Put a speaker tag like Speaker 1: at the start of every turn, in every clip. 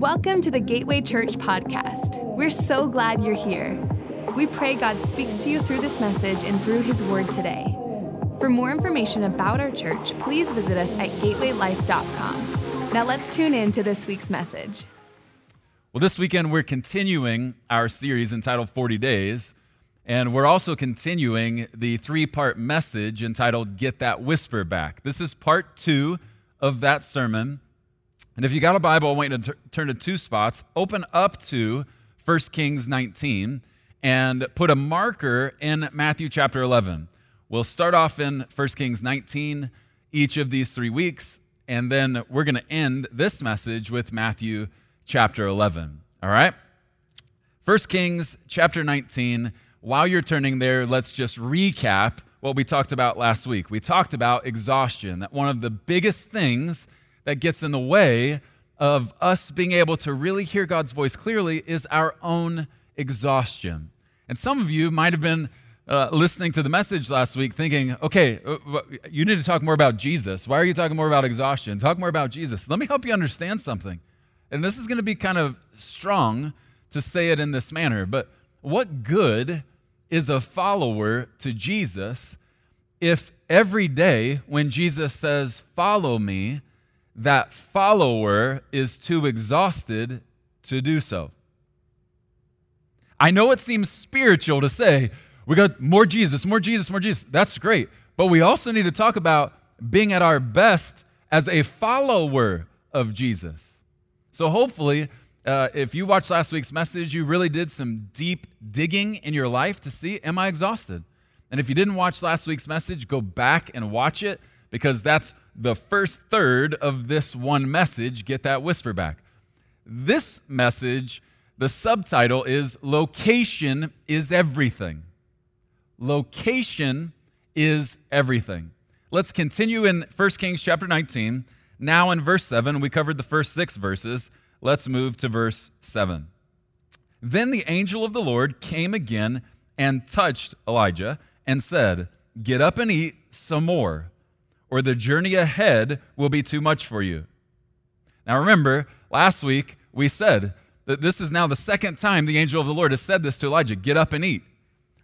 Speaker 1: Welcome to the Gateway Church podcast. We're so glad you're here. We pray God speaks to you through this message and through His Word today. For more information about our church, please visit us at gatewaylife.com. Now let's tune in to this week's message.
Speaker 2: Well, this weekend we're continuing our series entitled 40 Days, and we're also continuing the three part message entitled Get That Whisper Back. This is part two of that sermon. And if you got a Bible, I want you to turn to two spots. Open up to 1 Kings 19 and put a marker in Matthew chapter 11. We'll start off in 1 Kings 19 each of these three weeks, and then we're going to end this message with Matthew chapter 11. All right? 1 Kings chapter 19. While you're turning there, let's just recap what we talked about last week. We talked about exhaustion, that one of the biggest things that gets in the way of us being able to really hear God's voice clearly is our own exhaustion. And some of you might have been uh, listening to the message last week thinking, okay, uh, you need to talk more about Jesus. Why are you talking more about exhaustion? Talk more about Jesus. Let me help you understand something. And this is going to be kind of strong to say it in this manner, but what good is a follower to Jesus if every day when Jesus says, Follow me, that follower is too exhausted to do so? I know it seems spiritual to say, we got more Jesus, more Jesus, more Jesus. That's great. But we also need to talk about being at our best as a follower of Jesus. So hopefully, uh, if you watched last week's message, you really did some deep digging in your life to see, am I exhausted? And if you didn't watch last week's message, go back and watch it because that's the first third of this one message. Get that whisper back. This message, the subtitle is Location is Everything. Location is everything. Let's continue in 1 Kings chapter 19. Now in verse 7, we covered the first six verses. Let's move to verse 7. Then the angel of the Lord came again and touched Elijah and said, Get up and eat some more, or the journey ahead will be too much for you. Now remember, last week we said that this is now the second time the angel of the Lord has said this to Elijah Get up and eat.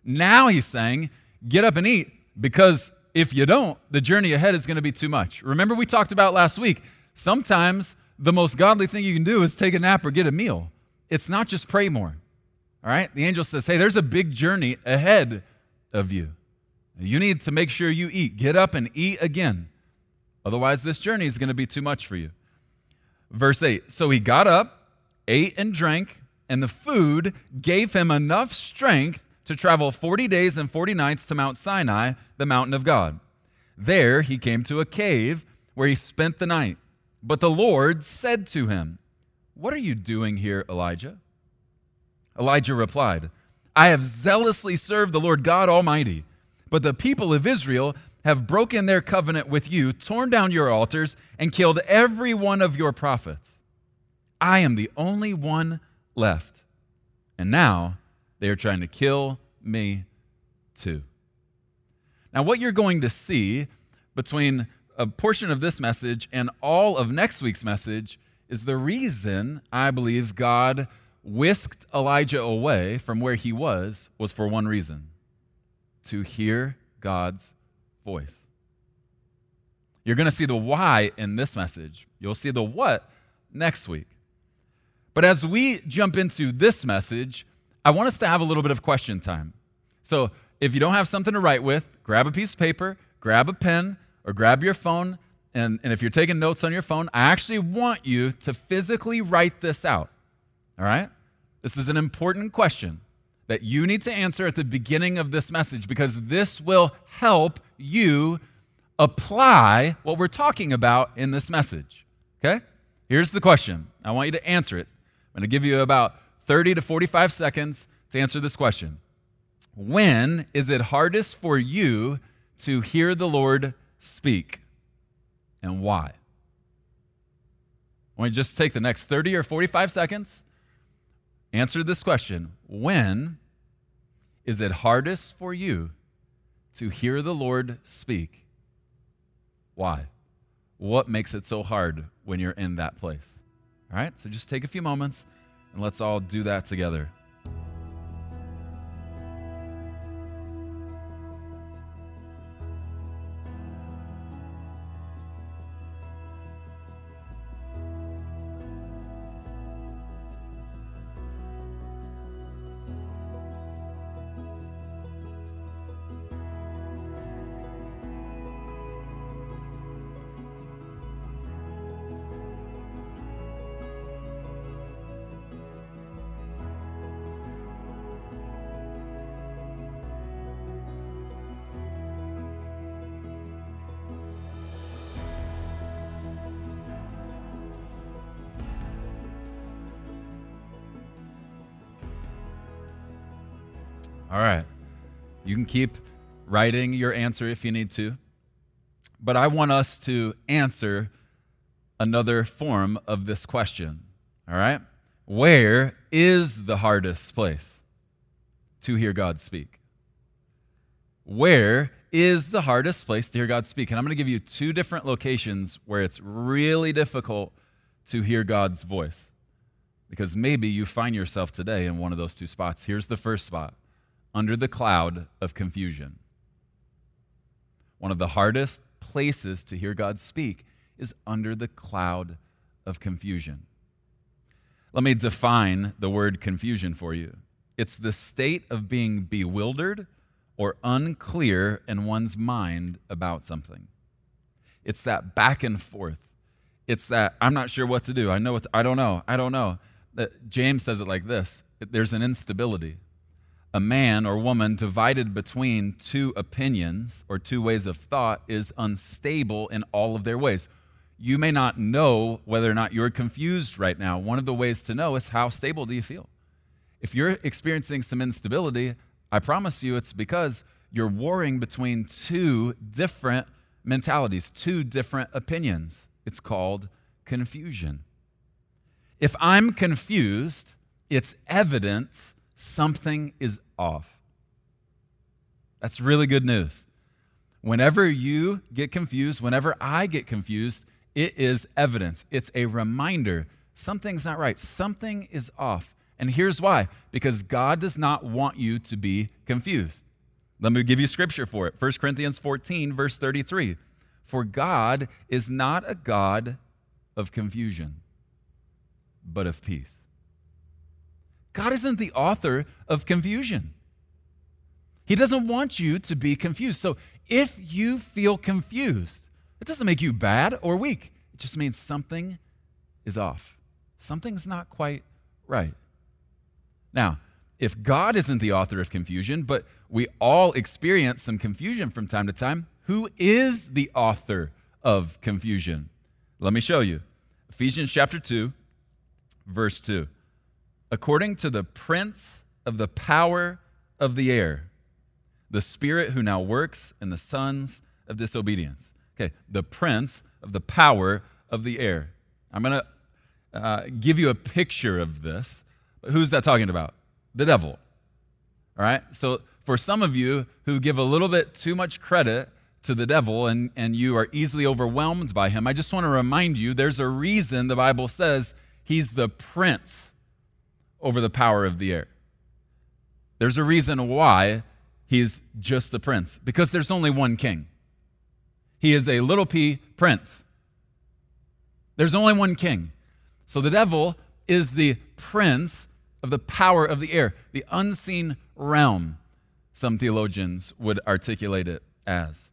Speaker 2: Now he's saying, Get up and eat, because if you don't, the journey ahead is going to be too much. Remember, we talked about last week, sometimes the most godly thing you can do is take a nap or get a meal. It's not just pray more. All right? The angel says, Hey, there's a big journey ahead of you. You need to make sure you eat. Get up and eat again. Otherwise, this journey is going to be too much for you. Verse 8 So he got up, ate and drank, and the food gave him enough strength to travel 40 days and 40 nights to Mount Sinai, the mountain of God. There he came to a cave where he spent the night. But the Lord said to him, What are you doing here, Elijah? Elijah replied, I have zealously served the Lord God Almighty, but the people of Israel have broken their covenant with you, torn down your altars, and killed every one of your prophets. I am the only one left. And now they are trying to kill me too. Now, what you're going to see between a portion of this message and all of next week's message is the reason I believe God whisked Elijah away from where he was was for one reason to hear God's voice. You're going to see the why in this message. You'll see the what next week. But as we jump into this message, I want us to have a little bit of question time. So if you don't have something to write with, grab a piece of paper, grab a pen, or grab your phone. And, and if you're taking notes on your phone, I actually want you to physically write this out. All right? This is an important question that you need to answer at the beginning of this message because this will help you apply what we're talking about in this message. Okay? Here's the question. I want you to answer it. I'm going to give you about 30 to 45 seconds to answer this question. When is it hardest for you to hear the Lord speak and why? I want you to just take the next 30 or 45 seconds, answer this question When is it hardest for you to hear the Lord speak? Why? What makes it so hard when you're in that place? All right, so just take a few moments and let's all do that together. All right. You can keep writing your answer if you need to. But I want us to answer another form of this question. All right? Where is the hardest place to hear God speak? Where is the hardest place to hear God speak? And I'm going to give you two different locations where it's really difficult to hear God's voice. Because maybe you find yourself today in one of those two spots. Here's the first spot under the cloud of confusion. One of the hardest places to hear God speak is under the cloud of confusion. Let me define the word confusion for you it's the state of being bewildered or unclear in one's mind about something. It's that back and forth. It's that I'm not sure what to do. I know what to, I don't know. I don't know. James says it like this. There's an instability a man or woman divided between two opinions or two ways of thought is unstable in all of their ways. You may not know whether or not you're confused right now. One of the ways to know is how stable do you feel? If you're experiencing some instability, I promise you it's because you're warring between two different mentalities, two different opinions. It's called confusion. If I'm confused, it's evidence something is off. That's really good news. Whenever you get confused, whenever I get confused, it is evidence. It's a reminder something's not right, something is off. And here's why because God does not want you to be confused. Let me give you scripture for it 1 Corinthians 14, verse 33. For God is not a God of confusion, but of peace. God isn't the author of confusion. He doesn't want you to be confused. So if you feel confused, it doesn't make you bad or weak. It just means something is off. Something's not quite right. Now, if God isn't the author of confusion, but we all experience some confusion from time to time, who is the author of confusion? Let me show you. Ephesians chapter 2, verse 2. According to the prince of the power of the air, the spirit who now works in the sons of disobedience. Okay, the prince of the power of the air. I'm going to uh, give you a picture of this. Who's that talking about? The devil. All right? So, for some of you who give a little bit too much credit to the devil and, and you are easily overwhelmed by him, I just want to remind you there's a reason the Bible says he's the prince over the power of the air. There's a reason why He's just a prince because there's only one king. He is a little p prince. There's only one king. So the devil is the prince of the power of the air, the unseen realm, some theologians would articulate it as.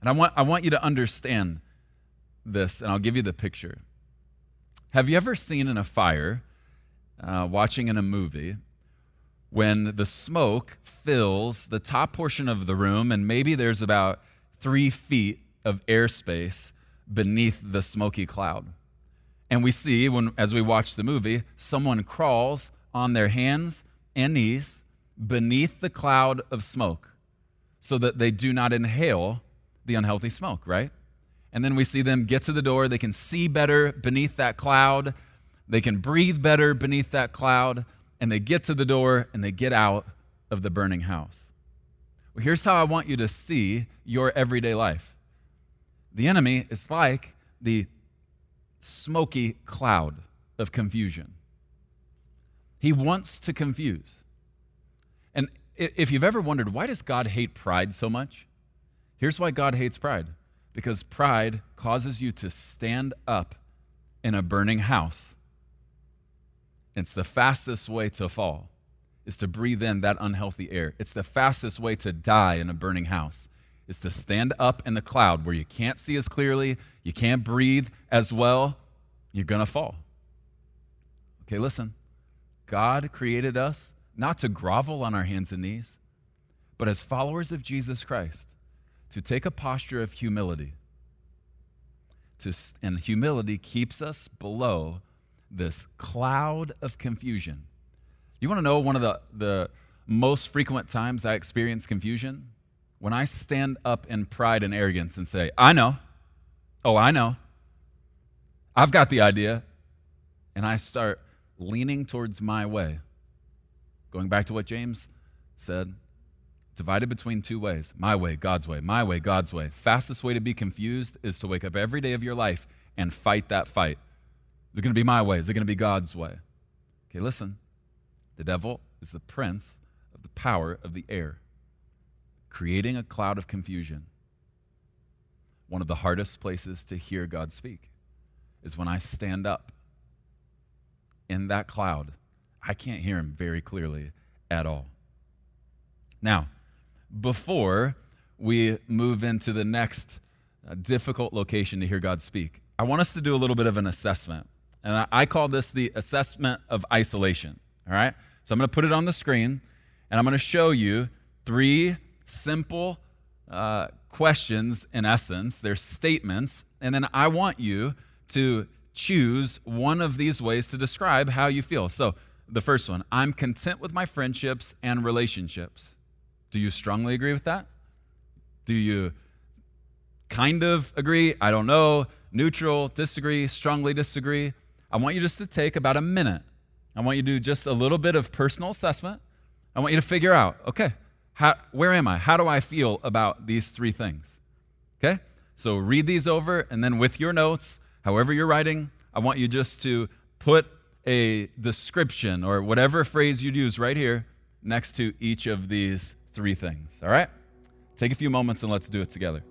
Speaker 2: And I want, I want you to understand this, and I'll give you the picture. Have you ever seen in a fire, uh, watching in a movie, when the smoke fills the top portion of the room, and maybe there's about three feet of airspace beneath the smoky cloud. And we see, when, as we watch the movie, someone crawls on their hands and knees beneath the cloud of smoke so that they do not inhale the unhealthy smoke, right? And then we see them get to the door. They can see better beneath that cloud. They can breathe better beneath that cloud and they get to the door and they get out of the burning house. Well, here's how I want you to see your everyday life the enemy is like the smoky cloud. of confusion. He wants to confuse. And if you've ever wondered, why does God hate pride so much? Here's why God hates pride because pride causes you to stand up in a burning house. It's the fastest way to fall is to breathe in that unhealthy air. It's the fastest way to die in a burning house is to stand up in the cloud where you can't see as clearly, you can't breathe as well, you're going to fall. Okay, listen. God created us not to grovel on our hands and knees, but as followers of Jesus Christ, to take a posture of humility. To, and humility keeps us below this cloud of confusion. You want to know one of the, the most frequent times I experience confusion? When I stand up in pride and arrogance and say, I know. Oh, I know. I've got the idea. And I start leaning towards my way. Going back to what James said, divided between two ways my way, God's way, my way, God's way. Fastest way to be confused is to wake up every day of your life and fight that fight. Is it going to be my way? Is it going to be God's way? Okay, listen. The devil is the prince of the power of the air, creating a cloud of confusion. One of the hardest places to hear God speak is when I stand up in that cloud. I can't hear him very clearly at all. Now, before we move into the next uh, difficult location to hear God speak, I want us to do a little bit of an assessment. And I, I call this the assessment of isolation. All right? So I'm going to put it on the screen and I'm going to show you three simple uh, questions in essence. They're statements. And then I want you to choose one of these ways to describe how you feel. So the first one I'm content with my friendships and relationships. Do you strongly agree with that? Do you kind of agree? I don't know. Neutral, disagree, strongly disagree. I want you just to take about a minute. I want you to do just a little bit of personal assessment. I want you to figure out, okay, how, where am I? How do I feel about these three things? Okay? So read these over, and then with your notes, however you're writing, I want you just to put a description or whatever phrase you'd use right here next to each of these three things. All right? Take a few moments and let's do it together.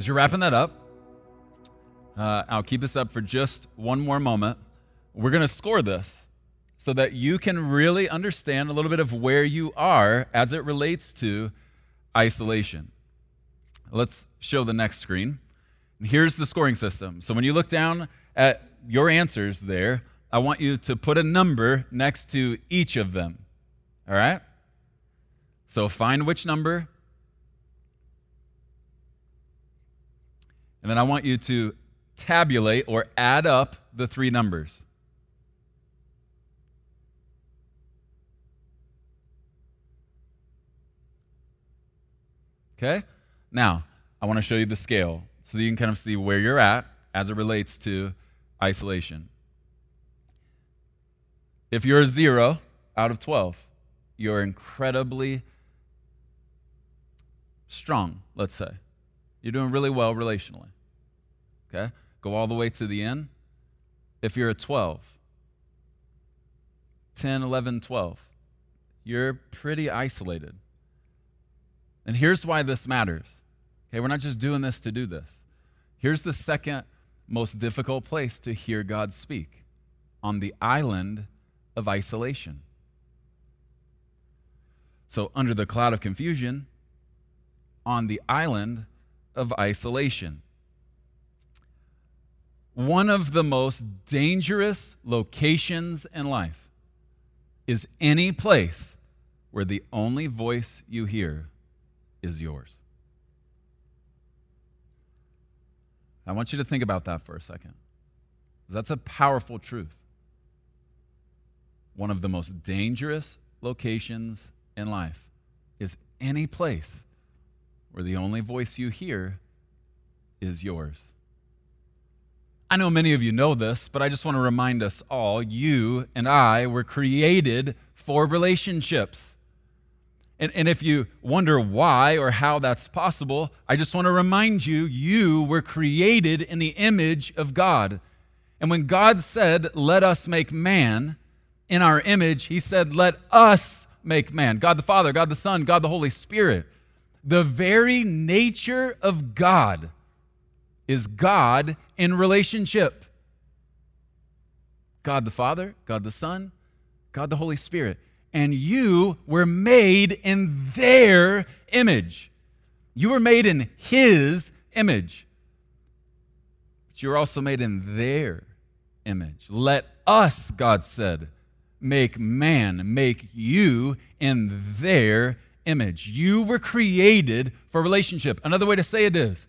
Speaker 2: As you're wrapping that up, uh, I'll keep this up for just one more moment. We're going to score this so that you can really understand a little bit of where you are as it relates to isolation. Let's show the next screen. Here's the scoring system. So when you look down at your answers there, I want you to put a number next to each of them. All right? So find which number And then I want you to tabulate or add up the three numbers. Okay? Now, I want to show you the scale so that you can kind of see where you're at as it relates to isolation. If you're a zero out of 12, you're incredibly strong, let's say. You're doing really well relationally. Okay? Go all the way to the end. If you're a 12, 10, 11, 12, you're pretty isolated. And here's why this matters. Okay, we're not just doing this to do this. Here's the second most difficult place to hear God speak on the island of isolation. So, under the cloud of confusion, on the island of isolation. one of the most dangerous locations in life is any place where the only voice you hear is yours. I want you to think about that for a second. That's a powerful truth. One of the most dangerous locations in life is any place where the only voice you hear is yours. I know many of you know this, but I just want to remind us all you and I were created for relationships. And, and if you wonder why or how that's possible, I just want to remind you you were created in the image of God. And when God said, Let us make man in our image, He said, Let us make man. God the Father, God the Son, God the Holy Spirit. The very nature of God is God in relationship. God the Father, God the Son, God the Holy Spirit. And you were made in their image. You were made in His image. But you were also made in their image. Let us, God said, make man, make you in their image. You were created for relationship. Another way to say it is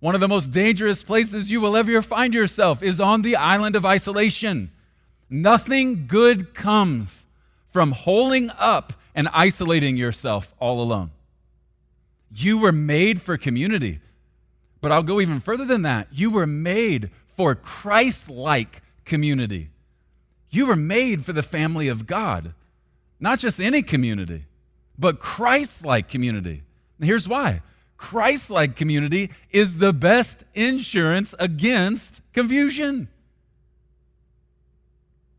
Speaker 2: one of the most dangerous places you will ever find yourself is on the island of isolation. Nothing good comes from holding up and isolating yourself all alone. You were made for community. But I'll go even further than that. You were made for Christ like community. You were made for the family of God, not just any community, but Christ like community. Here's why Christ like community is the best insurance against confusion.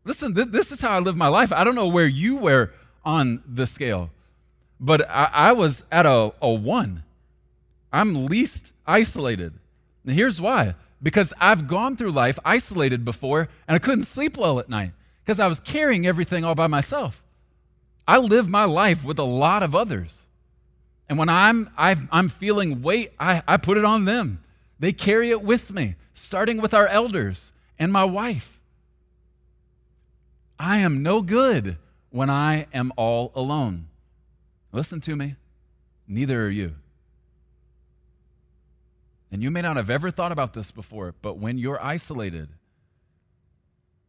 Speaker 2: Listen, th- this is how I live my life. I don't know where you were on the scale, but I, I was at a, a one. I'm least isolated. And here's why because I've gone through life isolated before and I couldn't sleep well at night because I was carrying everything all by myself. I live my life with a lot of others. And when I'm, i am feeling weight, I, I put it on them. They carry it with me, starting with our elders and my wife. I am no good when I am all alone. Listen to me, neither are you. And you may not have ever thought about this before, but when you're isolated,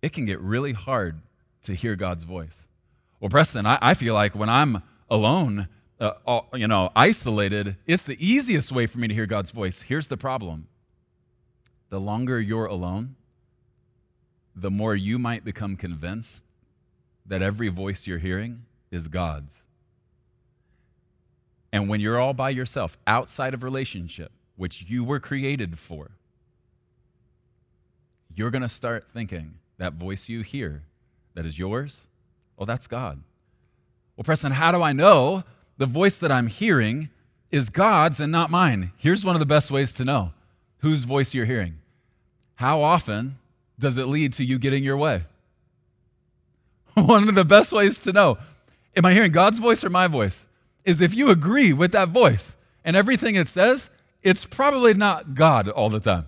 Speaker 2: it can get really hard to hear God's voice. Well, Preston, I, I feel like when I'm alone, uh, you know, isolated, it's the easiest way for me to hear God's voice. Here's the problem the longer you're alone, the more you might become convinced that every voice you're hearing is God's. And when you're all by yourself, outside of relationship, which you were created for, you're going to start thinking that voice you hear that is yours, well, that's God. Well, Preston, how do I know the voice that I'm hearing is God's and not mine. Here's one of the best ways to know whose voice you're hearing. How often does it lead to you getting your way? one of the best ways to know am I hearing God's voice or my voice? Is if you agree with that voice and everything it says, it's probably not God all the time.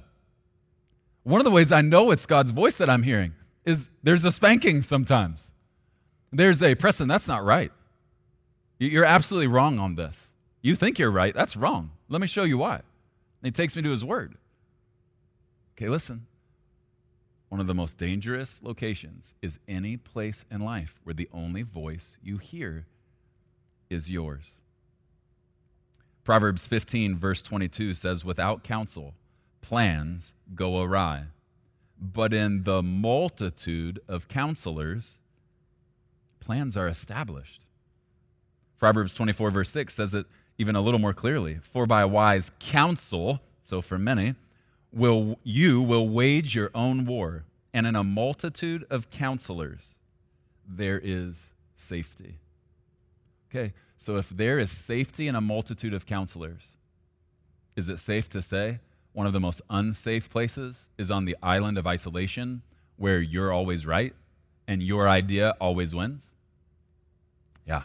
Speaker 2: One of the ways I know it's God's voice that I'm hearing is there's a spanking sometimes. There's a, Preston, that's not right. You're absolutely wrong on this. You think you're right. That's wrong. Let me show you why. And he takes me to his word. Okay, listen. One of the most dangerous locations is any place in life where the only voice you hear is yours. Proverbs 15, verse 22 says, Without counsel, plans go awry, but in the multitude of counselors, plans are established. Proverbs 24, verse 6 says it even a little more clearly. For by wise counsel, so for many, will you will wage your own war, and in a multitude of counselors there is safety. Okay, so if there is safety in a multitude of counselors, is it safe to say one of the most unsafe places is on the island of isolation where you're always right and your idea always wins? Yeah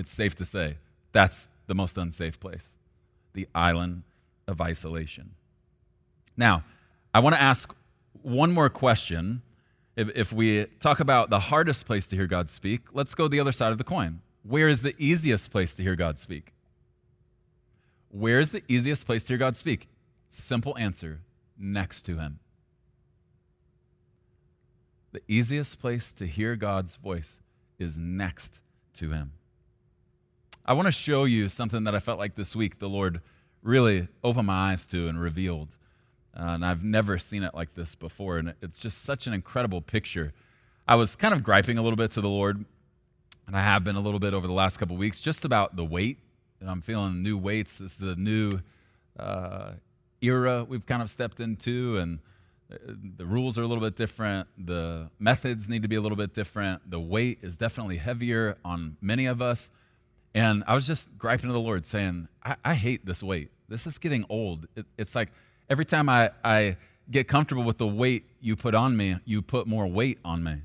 Speaker 2: it's safe to say that's the most unsafe place the island of isolation. Now, I want to ask one more question. If, if we talk about the hardest place to hear God speak, let's go the other side of the coin. Where is the easiest place to hear God speak? Where is the easiest place to hear God speak? Simple answer next to Him. The easiest place to hear God's voice is next to Him. I want to show you something that I felt like this week the Lord really opened my eyes to and revealed. Uh, and I've never seen it like this before. And it's just such an incredible picture. I was kind of griping a little bit to the Lord, and I have been a little bit over the last couple weeks, just about the weight. And I'm feeling new weights. This is a new uh, era we've kind of stepped into, and the rules are a little bit different. The methods need to be a little bit different. The weight is definitely heavier on many of us. And I was just griping to the Lord, saying, I, I hate this weight. This is getting old. It, it's like every time I, I get comfortable with the weight you put on me, you put more weight on me.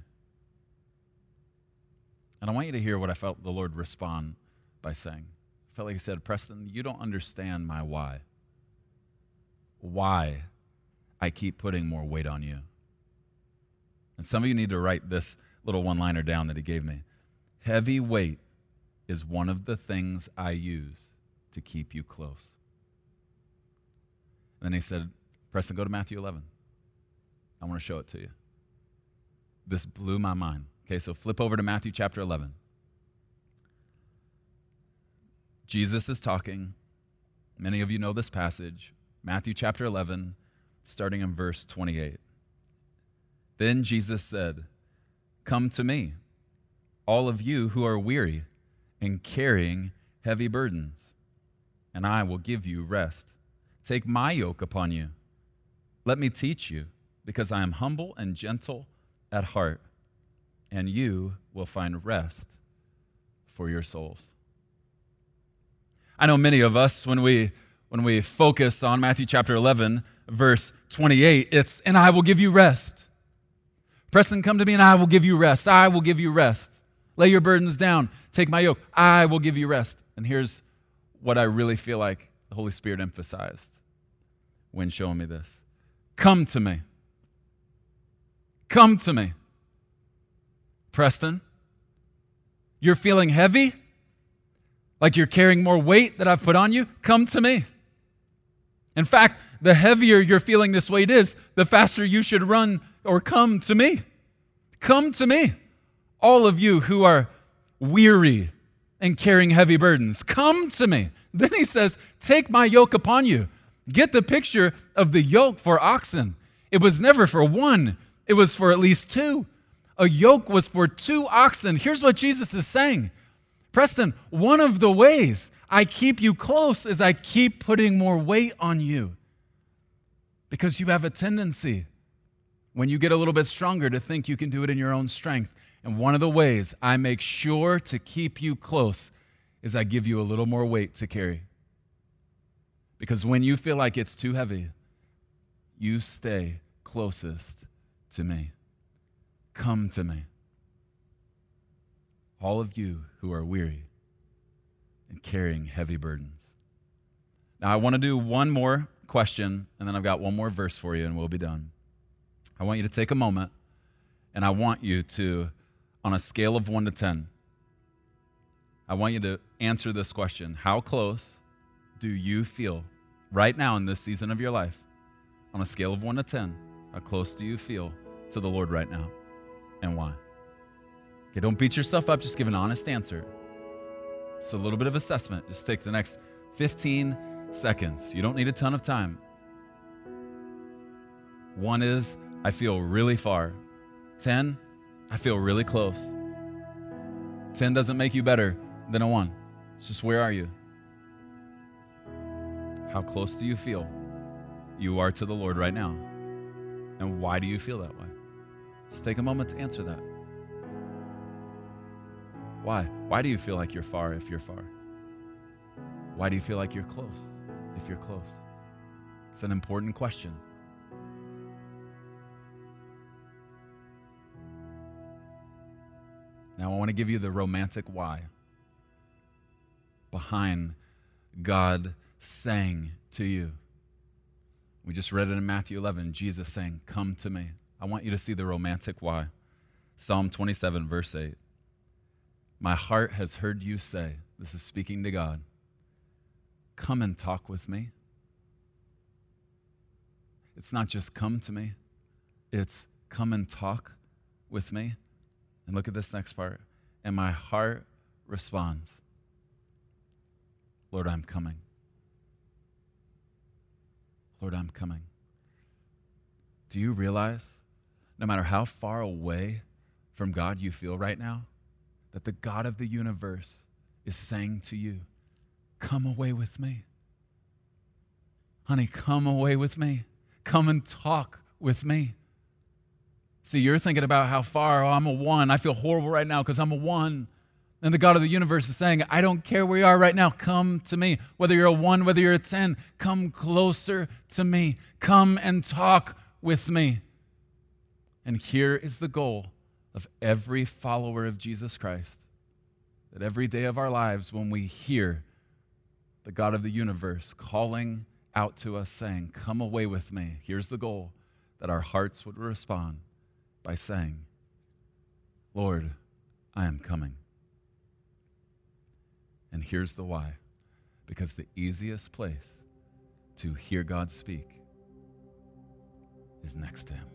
Speaker 2: And I want you to hear what I felt the Lord respond by saying. I felt like he said, Preston, you don't understand my why. Why I keep putting more weight on you. And some of you need to write this little one liner down that he gave me. Heavy weight is one of the things I use to keep you close. And then he said, Preston, go to Matthew 11. I want to show it to you. This blew my mind. Okay, so flip over to Matthew chapter 11. Jesus is talking. Many of you know this passage. Matthew chapter 11, starting in verse 28. Then Jesus said, Come to me, all of you who are weary and carrying heavy burdens, and I will give you rest. Take my yoke upon you. Let me teach you, because I am humble and gentle at heart, and you will find rest for your souls. I know many of us, when we when we focus on Matthew chapter 11, verse 28, it's, and I will give you rest. Preston, come to me and I will give you rest. I will give you rest. Lay your burdens down. Take my yoke. I will give you rest. And here's what I really feel like the Holy Spirit emphasized when showing me this Come to me. Come to me. Preston, you're feeling heavy? Like you're carrying more weight that I've put on you? Come to me. In fact, the heavier you're feeling this weight is, the faster you should run or come to me. Come to me all of you who are weary and carrying heavy burdens, come to me. Then he says, Take my yoke upon you. Get the picture of the yoke for oxen. It was never for one, it was for at least two. A yoke was for two oxen. Here's what Jesus is saying Preston, one of the ways I keep you close is I keep putting more weight on you. Because you have a tendency, when you get a little bit stronger, to think you can do it in your own strength. And one of the ways I make sure to keep you close is I give you a little more weight to carry. Because when you feel like it's too heavy, you stay closest to me. Come to me. All of you who are weary and carrying heavy burdens. Now, I want to do one more question, and then I've got one more verse for you, and we'll be done. I want you to take a moment, and I want you to on a scale of 1 to 10, I want you to answer this question How close do you feel right now in this season of your life? On a scale of 1 to 10, how close do you feel to the Lord right now and why? Okay, don't beat yourself up, just give an honest answer. Just a little bit of assessment. Just take the next 15 seconds. You don't need a ton of time. One is, I feel really far. 10, I feel really close. 10 doesn't make you better than a 1. It's just where are you? How close do you feel you are to the Lord right now? And why do you feel that way? Just take a moment to answer that. Why? Why do you feel like you're far if you're far? Why do you feel like you're close if you're close? It's an important question. Now, I want to give you the romantic why behind God saying to you, We just read it in Matthew 11, Jesus saying, Come to me. I want you to see the romantic why. Psalm 27, verse 8. My heart has heard you say, this is speaking to God, come and talk with me. It's not just come to me, it's come and talk with me. And look at this next part. And my heart responds, Lord, I'm coming. Lord, I'm coming. Do you realize, no matter how far away from God you feel right now, that the God of the universe is saying to you, Come away with me. Honey, come away with me. Come and talk with me. See, you're thinking about how far, oh, I'm a one. I feel horrible right now because I'm a one. And the God of the universe is saying, I don't care where you are right now. Come to me. Whether you're a one, whether you're a 10, come closer to me. Come and talk with me. And here is the goal of every follower of Jesus Christ that every day of our lives, when we hear the God of the universe calling out to us, saying, Come away with me, here's the goal that our hearts would respond by saying, Lord, I am coming. And here's the why because the easiest place to hear God speak is next to Him.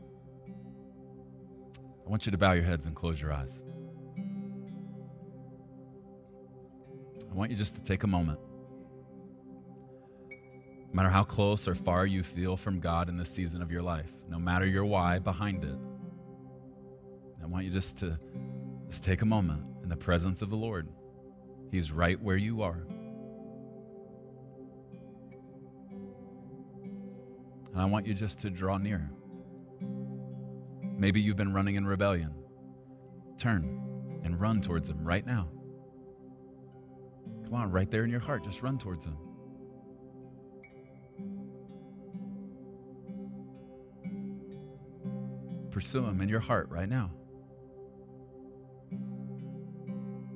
Speaker 2: I want you to bow your heads and close your eyes. I want you just to take a moment. No matter how close or far you feel from God in this season of your life, no matter your why behind it, I want you just to just take a moment in the presence of the Lord. He's right where you are. And I want you just to draw near. Maybe you've been running in rebellion. Turn and run towards Him right now. Come on, right there in your heart, just run towards Him. Pursue Him in your heart right now.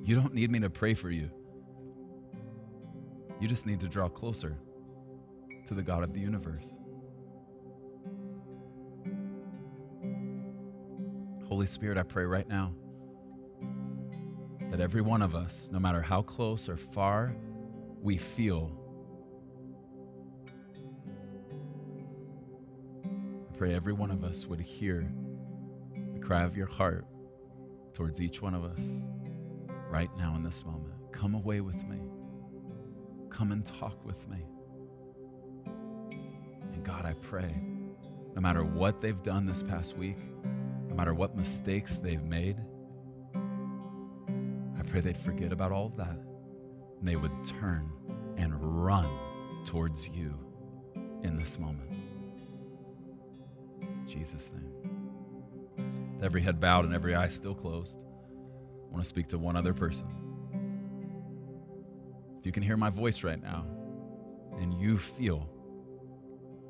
Speaker 2: You don't need me to pray for you. You just need to draw closer to the God of the universe. Holy Spirit, I pray right now that every one of us, no matter how close or far we feel, I pray every one of us would hear the cry of your heart towards each one of us right now in this moment. Come away with me. Come and talk with me. And God, I pray, no matter what they've done this past week, no matter what mistakes they've made, I pray they'd forget about all of that and they would turn and run towards you in this moment. In Jesus' name. With every head bowed and every eye still closed, I want to speak to one other person. If you can hear my voice right now and you feel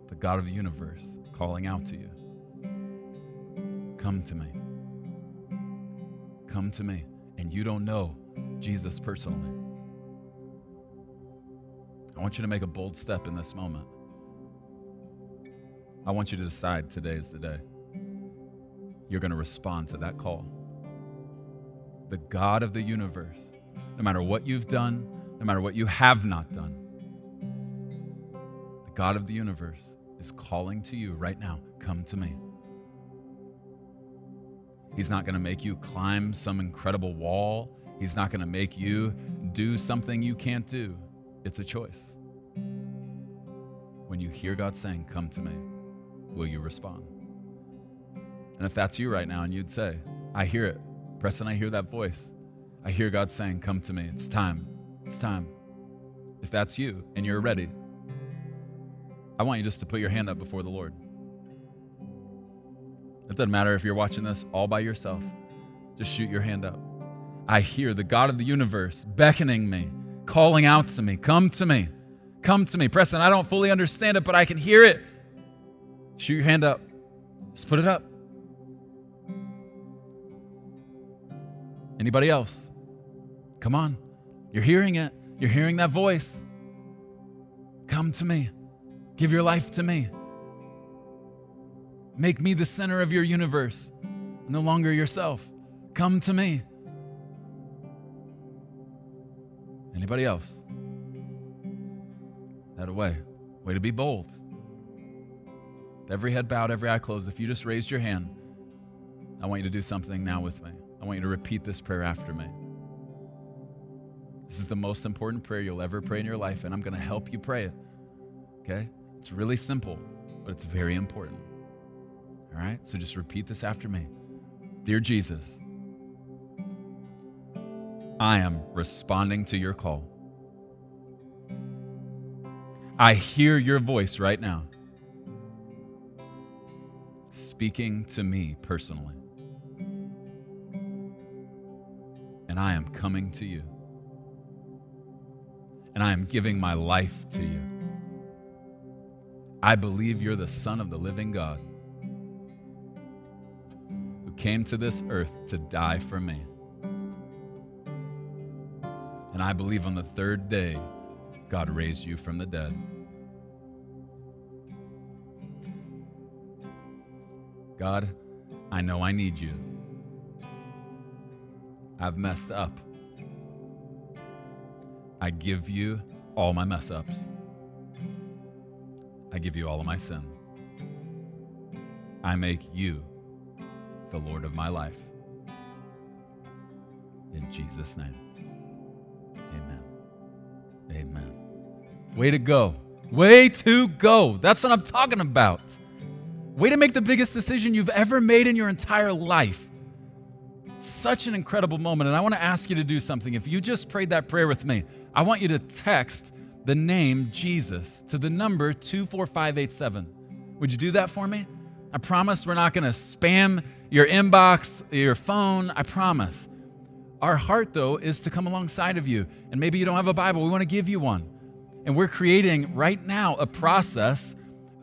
Speaker 2: the God of the universe calling out to you, Come to me. Come to me. And you don't know Jesus personally. I want you to make a bold step in this moment. I want you to decide today is the day. You're going to respond to that call. The God of the universe, no matter what you've done, no matter what you have not done, the God of the universe is calling to you right now come to me. He's not going to make you climb some incredible wall. He's not going to make you do something you can't do. It's a choice. When you hear God saying, Come to me, will you respond? And if that's you right now and you'd say, I hear it, Preston, I hear that voice. I hear God saying, Come to me. It's time. It's time. If that's you and you're ready, I want you just to put your hand up before the Lord. It doesn't matter if you're watching this all by yourself, just shoot your hand up. I hear the God of the universe beckoning me, calling out to me, Come to me, come to me. Preston, I don't fully understand it, but I can hear it. Shoot your hand up. Just put it up. Anybody else? Come on. You're hearing it. You're hearing that voice. Come to me. Give your life to me. Make me the center of your universe, no longer yourself. Come to me. Anybody else? That way. Way to be bold. Every head bowed, every eye closed. If you just raised your hand, I want you to do something now with me. I want you to repeat this prayer after me. This is the most important prayer you'll ever pray in your life, and I'm going to help you pray it. Okay? It's really simple, but it's very important. All right? So just repeat this after me. Dear Jesus, I am responding to your call. I hear your voice right now, speaking to me personally. And I am coming to you. And I am giving my life to you. I believe you're the Son of the living God came to this earth to die for me. And I believe on the third day, God raised you from the dead. God, I know I need you. I've messed up. I give you all my mess ups. I give you all of my sin. I make you the Lord of my life. In Jesus' name. Amen. Amen. Way to go. Way to go. That's what I'm talking about. Way to make the biggest decision you've ever made in your entire life. Such an incredible moment. And I want to ask you to do something. If you just prayed that prayer with me, I want you to text the name Jesus to the number 24587. Would you do that for me? I promise we're not going to spam your inbox, your phone. I promise. Our heart, though, is to come alongside of you. And maybe you don't have a Bible, we want to give you one. And we're creating right now a process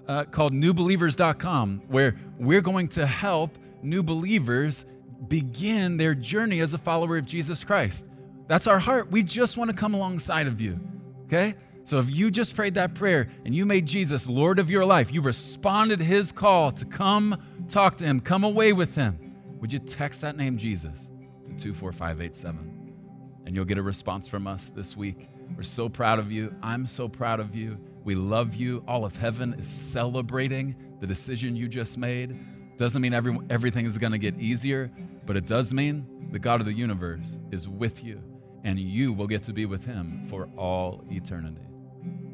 Speaker 2: uh, called newbelievers.com where we're going to help new believers begin their journey as a follower of Jesus Christ. That's our heart. We just want to come alongside of you. Okay? So if you just prayed that prayer and you made Jesus Lord of your life, you responded his call to come talk to him, come away with him, would you text that name Jesus to 24587? And you'll get a response from us this week. We're so proud of you. I'm so proud of you. We love you. All of heaven is celebrating the decision you just made. Doesn't mean every, everything is going to get easier, but it does mean the God of the universe is with you, and you will get to be with him for all eternity.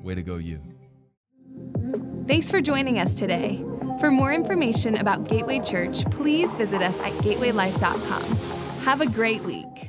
Speaker 2: Way to go, you.
Speaker 1: Thanks for joining us today. For more information about Gateway Church, please visit us at gatewaylife.com. Have a great week.